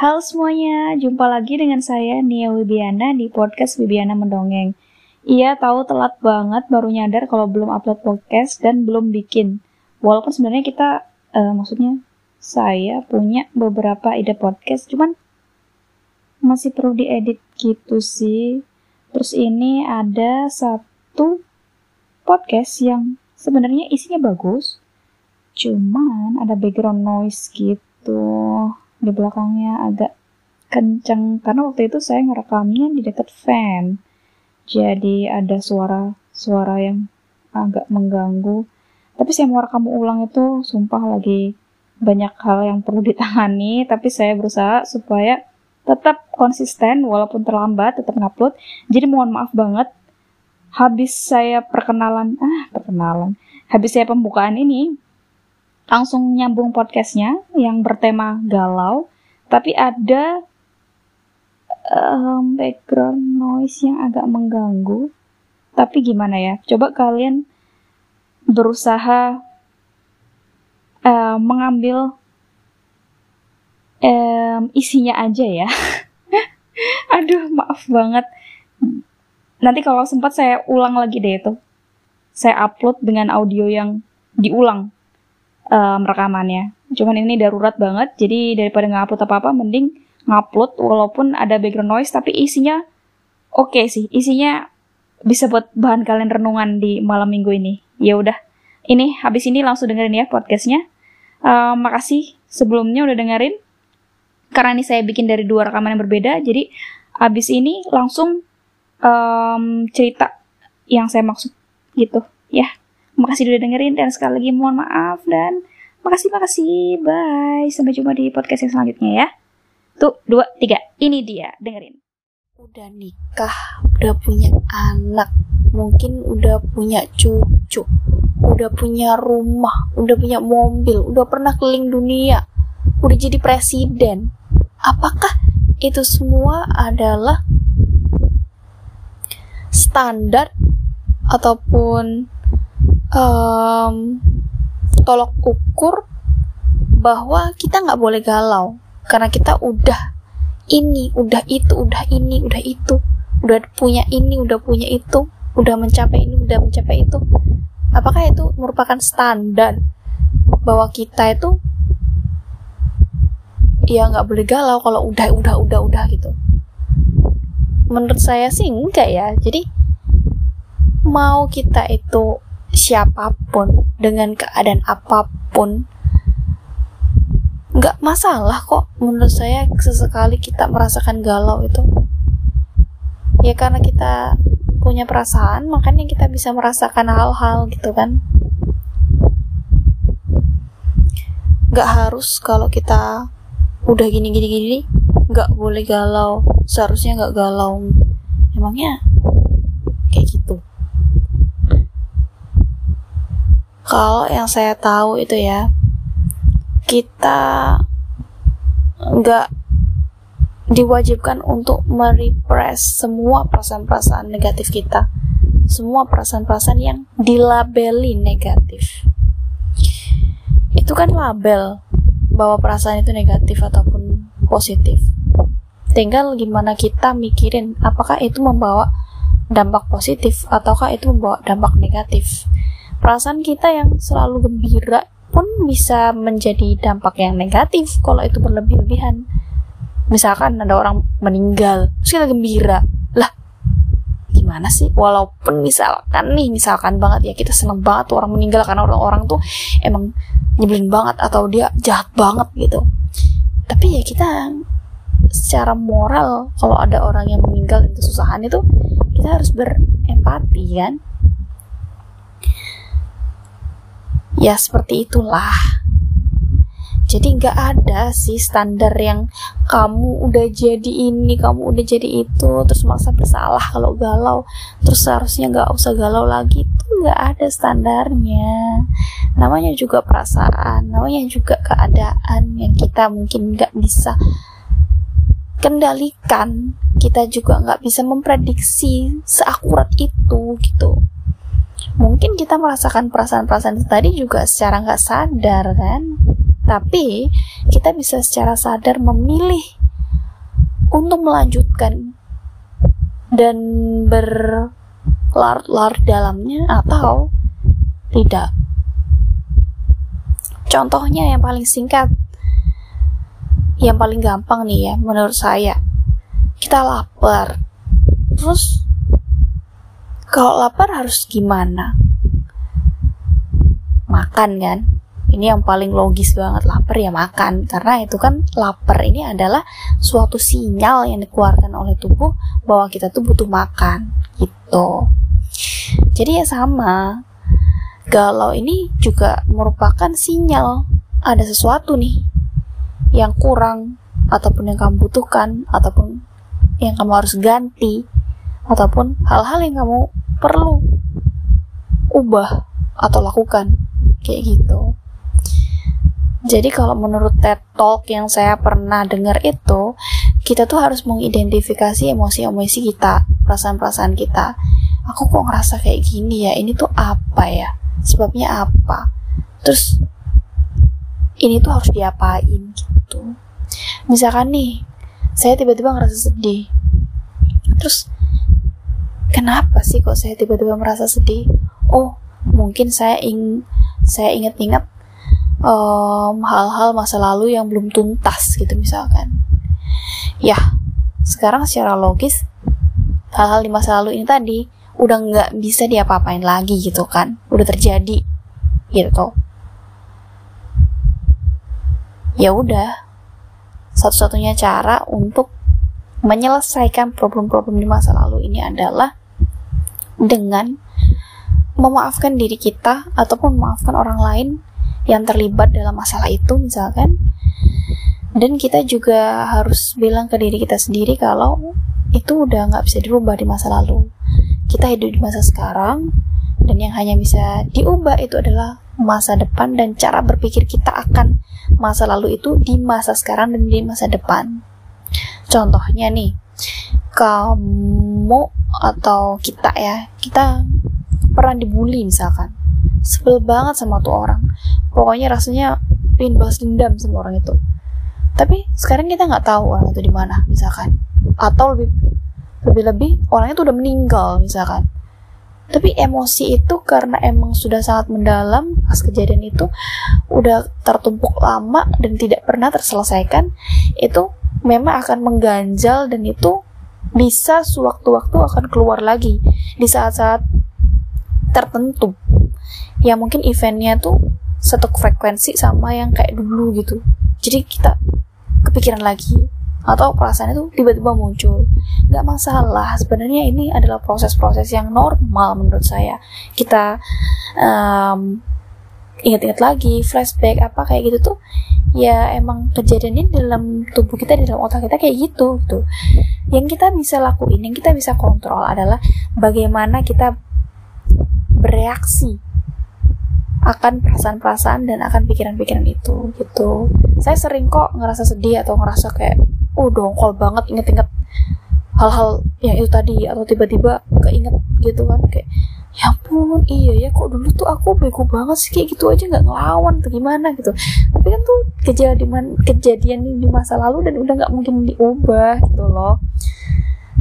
Halo semuanya, jumpa lagi dengan saya Nia Wibiana di podcast Wibiana Mendongeng. Iya tahu telat banget baru nyadar kalau belum upload podcast dan belum bikin. Walaupun sebenarnya kita, uh, maksudnya saya punya beberapa ide podcast, cuman masih perlu diedit gitu sih. Terus ini ada satu podcast yang sebenarnya isinya bagus, cuman ada background noise gitu di belakangnya agak kenceng. Karena waktu itu saya ngerekamnya di dekat fan jadi ada suara-suara yang agak mengganggu. Tapi saya mau rekam ulang itu sumpah lagi banyak hal yang perlu ditangani. Tapi saya berusaha supaya tetap konsisten walaupun terlambat tetap ngupload. Jadi mohon maaf banget habis saya perkenalan ah perkenalan. Habis saya pembukaan ini langsung nyambung podcastnya yang bertema galau, tapi ada um, background noise yang agak mengganggu. Tapi gimana ya? Coba kalian berusaha uh, mengambil um, isinya aja ya. Aduh, maaf banget. Nanti kalau sempat saya ulang lagi deh itu. Saya upload dengan audio yang diulang um, rekamannya. Cuman ini darurat banget, jadi daripada ngupload apa-apa, mending ngupload walaupun ada background noise, tapi isinya oke okay sih. Isinya bisa buat bahan kalian renungan di malam minggu ini. Ya udah, ini habis ini langsung dengerin ya podcastnya. Um, makasih sebelumnya udah dengerin. Karena ini saya bikin dari dua rekaman yang berbeda, jadi habis ini langsung um, cerita yang saya maksud gitu ya. Makasih udah dengerin dan sekali lagi mohon maaf dan makasih makasih. Bye. Sampai jumpa di podcast yang selanjutnya ya. Tuh, dua, tiga. Ini dia, dengerin. Udah nikah, udah punya anak, mungkin udah punya cucu, udah punya rumah, udah punya mobil, udah pernah keliling dunia, udah jadi presiden. Apakah itu semua adalah standar ataupun um, tolok ukur bahwa kita nggak boleh galau karena kita udah ini, udah itu, udah ini, udah itu, udah punya ini, udah punya itu, udah mencapai ini, udah mencapai itu. Apakah itu merupakan standar bahwa kita itu ya nggak boleh galau kalau udah, udah, udah, udah gitu? Menurut saya sih enggak ya. Jadi mau kita itu siapa pun dengan keadaan apa pun nggak masalah kok. Menurut saya sesekali kita merasakan galau itu ya karena kita punya perasaan makanya kita bisa merasakan hal-hal gitu kan. Nggak harus kalau kita udah gini gini gini nggak boleh galau. Seharusnya nggak galau. Emangnya kayak gitu kalau yang saya tahu itu ya kita nggak diwajibkan untuk merepress semua perasaan-perasaan negatif kita. Semua perasaan-perasaan yang dilabeli negatif. Itu kan label bahwa perasaan itu negatif ataupun positif. Tinggal gimana kita mikirin apakah itu membawa dampak positif ataukah itu membawa dampak negatif perasaan kita yang selalu gembira pun bisa menjadi dampak yang negatif kalau itu berlebih-lebihan. Misalkan ada orang meninggal, terus kita gembira. Lah, gimana sih? Walaupun misalkan nih, misalkan banget ya kita seneng banget tuh orang meninggal karena orang-orang tuh emang nyebelin banget atau dia jahat banget gitu. Tapi ya kita secara moral kalau ada orang yang meninggal itu kesusahan itu kita harus berempati kan ya seperti itulah. Jadi nggak ada sih standar yang kamu udah jadi ini kamu udah jadi itu terus maksa bersalah kalau galau terus seharusnya nggak usah galau lagi. Itu nggak ada standarnya. Namanya juga perasaan namanya juga keadaan yang kita mungkin nggak bisa kendalikan. Kita juga nggak bisa memprediksi seakurat itu gitu mungkin kita merasakan perasaan-perasaan tadi juga secara nggak sadar kan tapi kita bisa secara sadar memilih untuk melanjutkan dan berlarut-larut dalamnya atau tidak. Contohnya yang paling singkat, yang paling gampang nih ya menurut saya. Kita lapar. Terus kalau lapar harus gimana? Makan kan? Ini yang paling logis banget lapar ya makan karena itu kan lapar ini adalah suatu sinyal yang dikeluarkan oleh tubuh bahwa kita tuh butuh makan gitu. Jadi ya sama. Galau ini juga merupakan sinyal ada sesuatu nih yang kurang ataupun yang kamu butuhkan ataupun yang kamu harus ganti ataupun hal-hal yang kamu perlu ubah atau lakukan kayak gitu. Jadi kalau menurut TED Talk yang saya pernah dengar itu, kita tuh harus mengidentifikasi emosi-emosi kita, perasaan-perasaan kita. Aku kok ngerasa kayak gini ya, ini tuh apa ya? Sebabnya apa? Terus ini tuh harus diapain gitu. Misalkan nih, saya tiba-tiba ngerasa sedih. Terus kenapa sih kok saya tiba-tiba merasa sedih? Oh, mungkin saya ing saya ingat-ingat um, hal-hal masa lalu yang belum tuntas gitu misalkan. Ya sekarang secara logis hal-hal di masa lalu ini tadi udah nggak bisa diapa-apain lagi gitu kan. Udah terjadi gitu. Ya udah satu-satunya cara untuk menyelesaikan problem-problem di masa lalu ini adalah dengan memaafkan diri kita ataupun memaafkan orang lain yang terlibat dalam masalah itu misalkan. Dan kita juga harus bilang ke diri kita sendiri kalau itu udah nggak bisa dirubah di masa lalu. Kita hidup di masa sekarang dan yang hanya bisa diubah itu adalah masa depan dan cara berpikir kita akan masa lalu itu di masa sekarang dan di masa depan. Contohnya nih kamu atau kita ya kita pernah dibully misalkan. Sebel banget sama tuh orang. Pokoknya rasanya pengen balas dendam sama orang itu. Tapi sekarang kita nggak tahu orang itu di mana misalkan. Atau lebih lebih lebih orangnya tuh udah meninggal misalkan. Tapi emosi itu karena emang sudah sangat mendalam pas kejadian itu udah tertumpuk lama dan tidak pernah terselesaikan itu memang akan mengganjal dan itu bisa sewaktu-waktu akan keluar lagi. Di saat-saat tertentu. Ya mungkin eventnya tuh satu frekuensi sama yang kayak dulu gitu. Jadi kita kepikiran lagi atau perasaan itu tiba-tiba muncul. Nggak masalah. Sebenarnya ini adalah proses-proses yang normal menurut saya. Kita um, ingat-ingat lagi flashback apa kayak gitu tuh ya emang kejadian ini dalam tubuh kita di dalam otak kita kayak gitu gitu yang kita bisa lakuin yang kita bisa kontrol adalah bagaimana kita bereaksi akan perasaan-perasaan dan akan pikiran-pikiran itu gitu. Saya sering kok ngerasa sedih atau ngerasa kayak oh dongkol banget inget-inget hal-hal yang itu tadi atau tiba-tiba keinget gitu kan kayak ya ampun iya ya kok dulu tuh aku bego banget sih kayak gitu aja nggak ngelawan atau gimana gitu. Tapi kan tuh kejadian kejadian di masa lalu dan udah nggak mungkin diubah gitu loh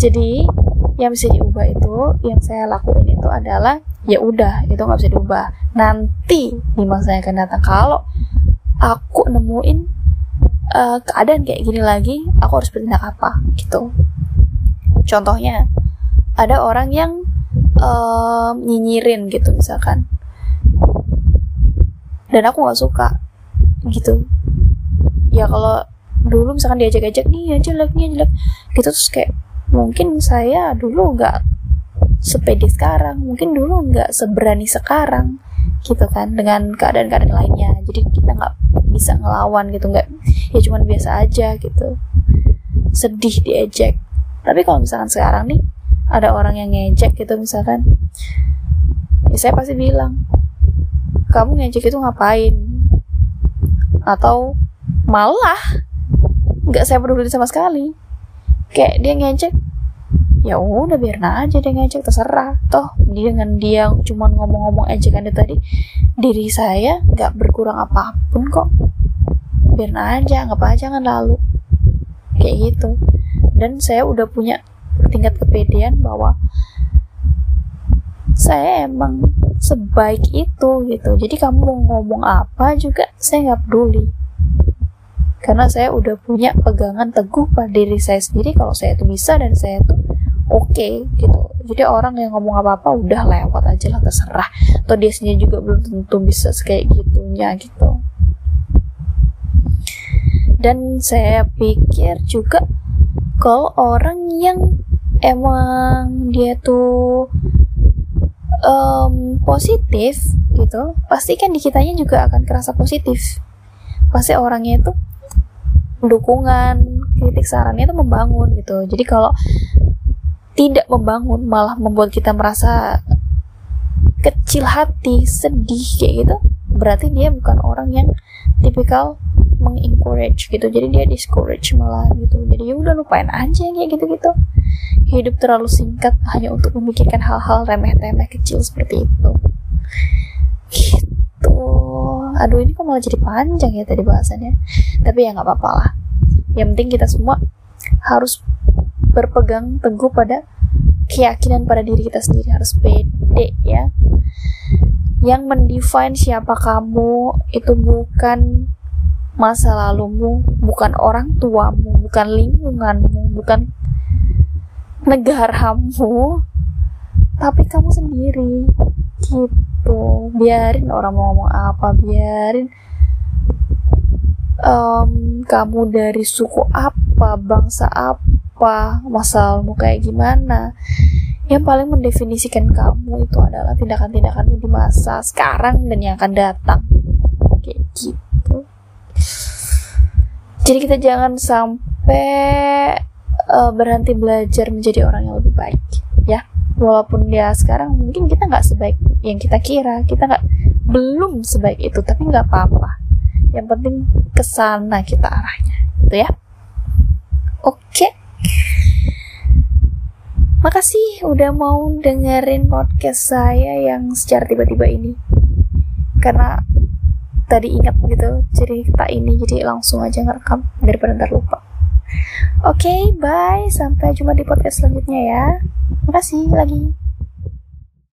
jadi yang bisa diubah itu yang saya lakuin itu adalah ya udah itu nggak bisa diubah. Nanti di masa yang akan datang kalau aku nemuin uh, keadaan kayak gini lagi aku harus bertindak apa gitu. Contohnya ada orang yang uh, nyinyirin gitu misalkan. Dan aku nggak suka gitu. Ya kalau dulu misalkan diajak-ajak nih ya jelek nih jelek. Gitu terus kayak mungkin saya dulu nggak sepede sekarang mungkin dulu nggak seberani sekarang gitu kan dengan keadaan-keadaan lainnya. Jadi kita nggak bisa ngelawan gitu nggak ya cuman biasa aja gitu. Sedih diejek. Tapi kalau misalkan sekarang nih ada orang yang ngejek gitu misalkan ya saya pasti bilang kamu ngejek itu ngapain? Atau malah nggak saya peduli sama sekali kayak dia ngejek ya udah biarin aja dia ngejek terserah toh. Dia dengan dia cuma ngomong-ngomong ejekan itu tadi diri saya nggak berkurang apa pun kok. Biarin aja nggak aja jangan lalu. Kayak gitu. Dan saya udah punya tingkat kepedean bahwa saya emang sebaik itu gitu. Jadi kamu mau ngomong apa juga saya nggak peduli karena saya udah punya pegangan teguh pada diri saya sendiri kalau saya itu bisa dan saya itu oke okay, gitu. Jadi orang yang ngomong apa apa udah lewat aja lah terserah. Atau dia sendiri juga belum tentu bisa kayak gitunya gitu. Dan saya pikir juga kalau orang yang emang dia tuh um, positif gitu pasti kan di kitanya juga akan kerasa positif. Pasti orangnya itu dukungan kritik sarannya itu membangun gitu. Jadi kalau tidak membangun malah membuat kita merasa kecil hati sedih kayak gitu berarti dia bukan orang yang tipikal mengencourage gitu. Jadi dia discourage malah gitu. Jadi ya udah lupain aja kayak gitu gitu hidup terlalu singkat hanya untuk memikirkan hal-hal remeh-temeh kecil seperti itu. Gitu aduh ini kok malah jadi panjang ya tadi bahasannya. Tapi ya nggak apa-apa lah. Yang penting kita semua harus berpegang teguh pada keyakinan pada diri kita sendiri. Harus pede ya. Yang mendefine siapa kamu itu bukan masa lalumu bukan orang tuamu bukan lingkunganmu bukan negaramu tapi kamu sendiri. Gitu biarin orang mau ngomong apa biarin. Um, kamu dari suku apa bangsa apa masalahmu kayak gimana. Yang paling mendefinisikan kamu itu adalah tindakan-tindakanmu di masa sekarang dan yang akan datang. Kayak gitu. Jadi kita jangan sampai uh, berhenti belajar menjadi orang yang lebih baik walaupun dia sekarang mungkin kita nggak sebaik yang kita kira kita nggak belum sebaik itu tapi nggak apa-apa. Yang penting ke sana kita arahnya gitu ya. Oke. Makasih udah mau dengerin podcast saya yang secara tiba-tiba ini. Karena tadi ingat gitu cerita ini jadi langsung aja ngerekam daripada ntar lupa Oke, okay, bye. Sampai jumpa di podcast selanjutnya ya. Makasih lagi.